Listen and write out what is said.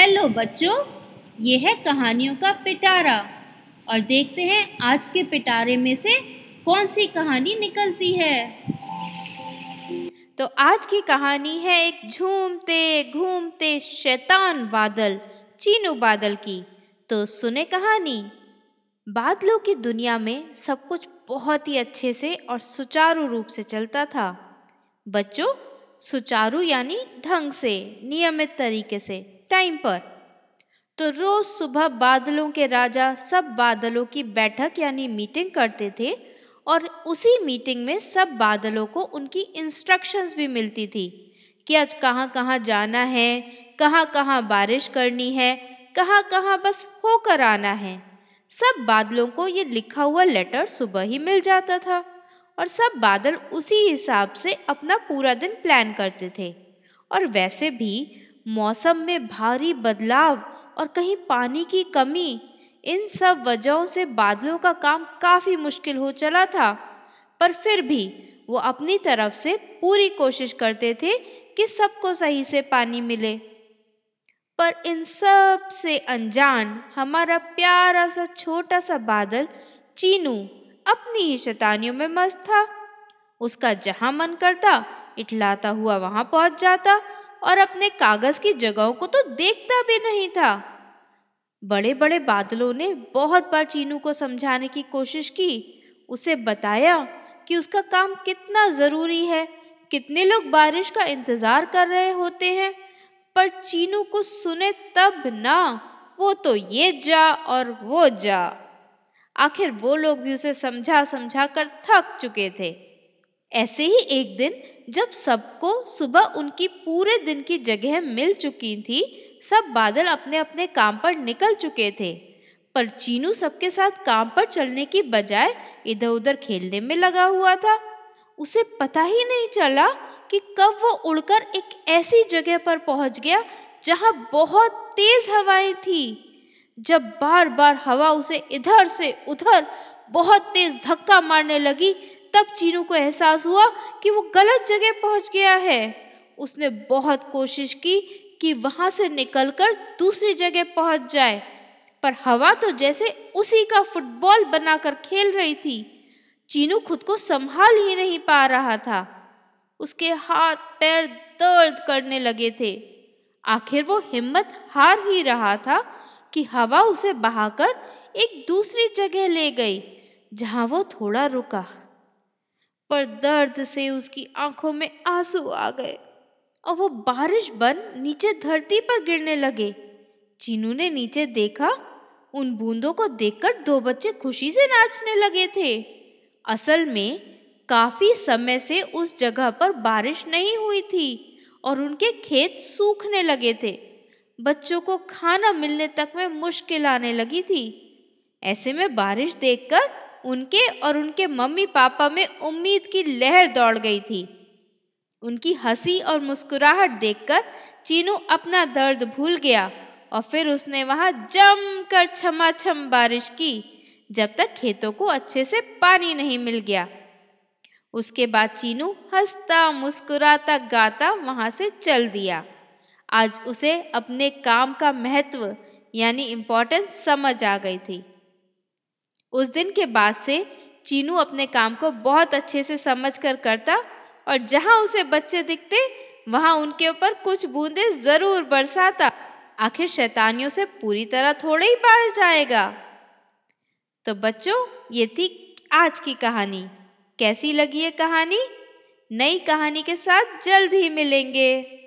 Hello बच्चों, ये है कहानियों का पिटारा। और देखते हैं आज के पिटारे में से कौन सी कहानी निकलती है। तो आज की कहानी है एक झूमते घूमते शैतान बादल, चीनू बादल की। तो सुने कहानी। बादलों की दुनिया में सब कुछ बहुत ही अच्छे से और सुचारू रूप से चलता था। बच्चों, सुचारू यानी ढंग से, नियमित तरीके से। टाइम पर। तो रोज सुबह बादलों के राजा सब बादलों की बैठक यानी मीटिंग करते थे और उसी मीटिंग में सब बादलों को उनकी इंस्ट्रक्शंस भी मिलती थी कि आज कहाँ कहाँ जाना है कहाँ कहाँ बारिश करनी है कहाँ कहाँ बस होकर आना है। सब बादलों को ये लिखा हुआ लेटर सुबह ही मिल जाता था और सब बादल उसी हिसाब से अपना पूरा दिन प्लान करते थे। और वैसे भी मौसम में भारी बदलाव और कहीं पानी की कमी, इन सब वजहों से बादलों का काम काफ़ी मुश्किल हो चला था। पर फिर भी वो अपनी तरफ़ से पूरी कोशिश करते थे कि सबको सही से पानी मिले। पर इन सबसे अनजान हमारा प्यारा सा छोटा सा बादल चीनू अपनी ही शैतानियों में मस्त था। उसका जहाँ मन करता, इटलाता हुआ वहाँ पहुँच जाता और अपने कागज़ की जगहों को तो देखता भी नहीं था। बड़े बड़े बादलों ने बहुत बार चीनू को समझाने की कोशिश की। उसे बताया कि उसका काम कितना ज़रूरी है, कितने लोग बारिश का इंतज़ार कर रहे होते हैं, पर चीनू को सुने तब ना, वो तो ये जा और वो जा। आखिर वो लोग भी उसे समझा समझा कर थक चुके थे। ऐसे ही एक दिन जब सबको सुबह उनकी पूरे दिन की जगह मिल चुकी थी, सब बादल अपने अपने काम पर निकल चुके थे। पर चीनू सबके साथ काम पर चलने की बजाय इधर उधर खेलने में लगा हुआ था। उसे पता ही नहीं चला कि कब वो उड़कर एक ऐसी जगह पर पहुँच गया जहाँ बहुत तेज हवाएँ थी। जब बार बार हवा उसे इधर से उधर बहुत तेज धक्का मारने लगी तब चीनू को एहसास हुआ कि वो गलत जगह पहुँच गया है। उसने बहुत कोशिश की कि वहाँ से निकलकर दूसरी जगह पहुँच जाए, पर हवा तो जैसे उसी का फुटबॉल बनाकर खेल रही थी। चीनू खुद को संभाल ही नहीं पा रहा था। उसके हाथ पैर दर्द करने लगे थे। आखिर वो हिम्मत हार ही रहा था कि हवा उसे बहाकर एक दूसरी जगह ले गई, जहाँ वो थोड़ा रुका। पर दर्द से उसकी आँखों में आँसू आ गए और वो बारिश बन नीचे धरती पर गिरने लगे। चीनू ने नीचे देखा, उन बूंदों को देखकर दो बच्चे खुशी से नाचने लगे थे। असल में, काफ़ी समय से उस जगह पर बारिश नहीं हुई थी और उनके खेत सूखने लगे थे। बच्चों को खाना मिलने तक में मुश्किल आने लगी थी। ऐसे में बारिश देखकर उनके और उनके मम्मी पापा में उम्मीद की लहर दौड़ गई थी। उनकी हँसी और मुस्कुराहट देखकर चीनू अपना दर्द भूल गया और फिर उसने वहाँ जमकर छमाछम बारिश की, जब तक खेतों को अच्छे से पानी नहीं मिल गया। उसके बाद चीनू हंसता, मुस्कुराता, गाता वहाँ से चल दिया। आज उसे अपने काम का महत्व यानी इम्पोर्टेंस समझ आ गई थी। उस दिन के बाद से चीनू अपने काम को बहुत अच्छे से समझ कर करता और जहाँ उसे बच्चे दिखते, वहाँ उनके ऊपर कुछ बूंदे ज़रूर बरसाता। आखिर शैतानियों से पूरी तरह थोड़े ही पाया जाएगा। तो बच्चों, ये थी आज की कहानी। कैसी लगी ये कहानी? नई कहानी के साथ जल्द ही मिलेंगे।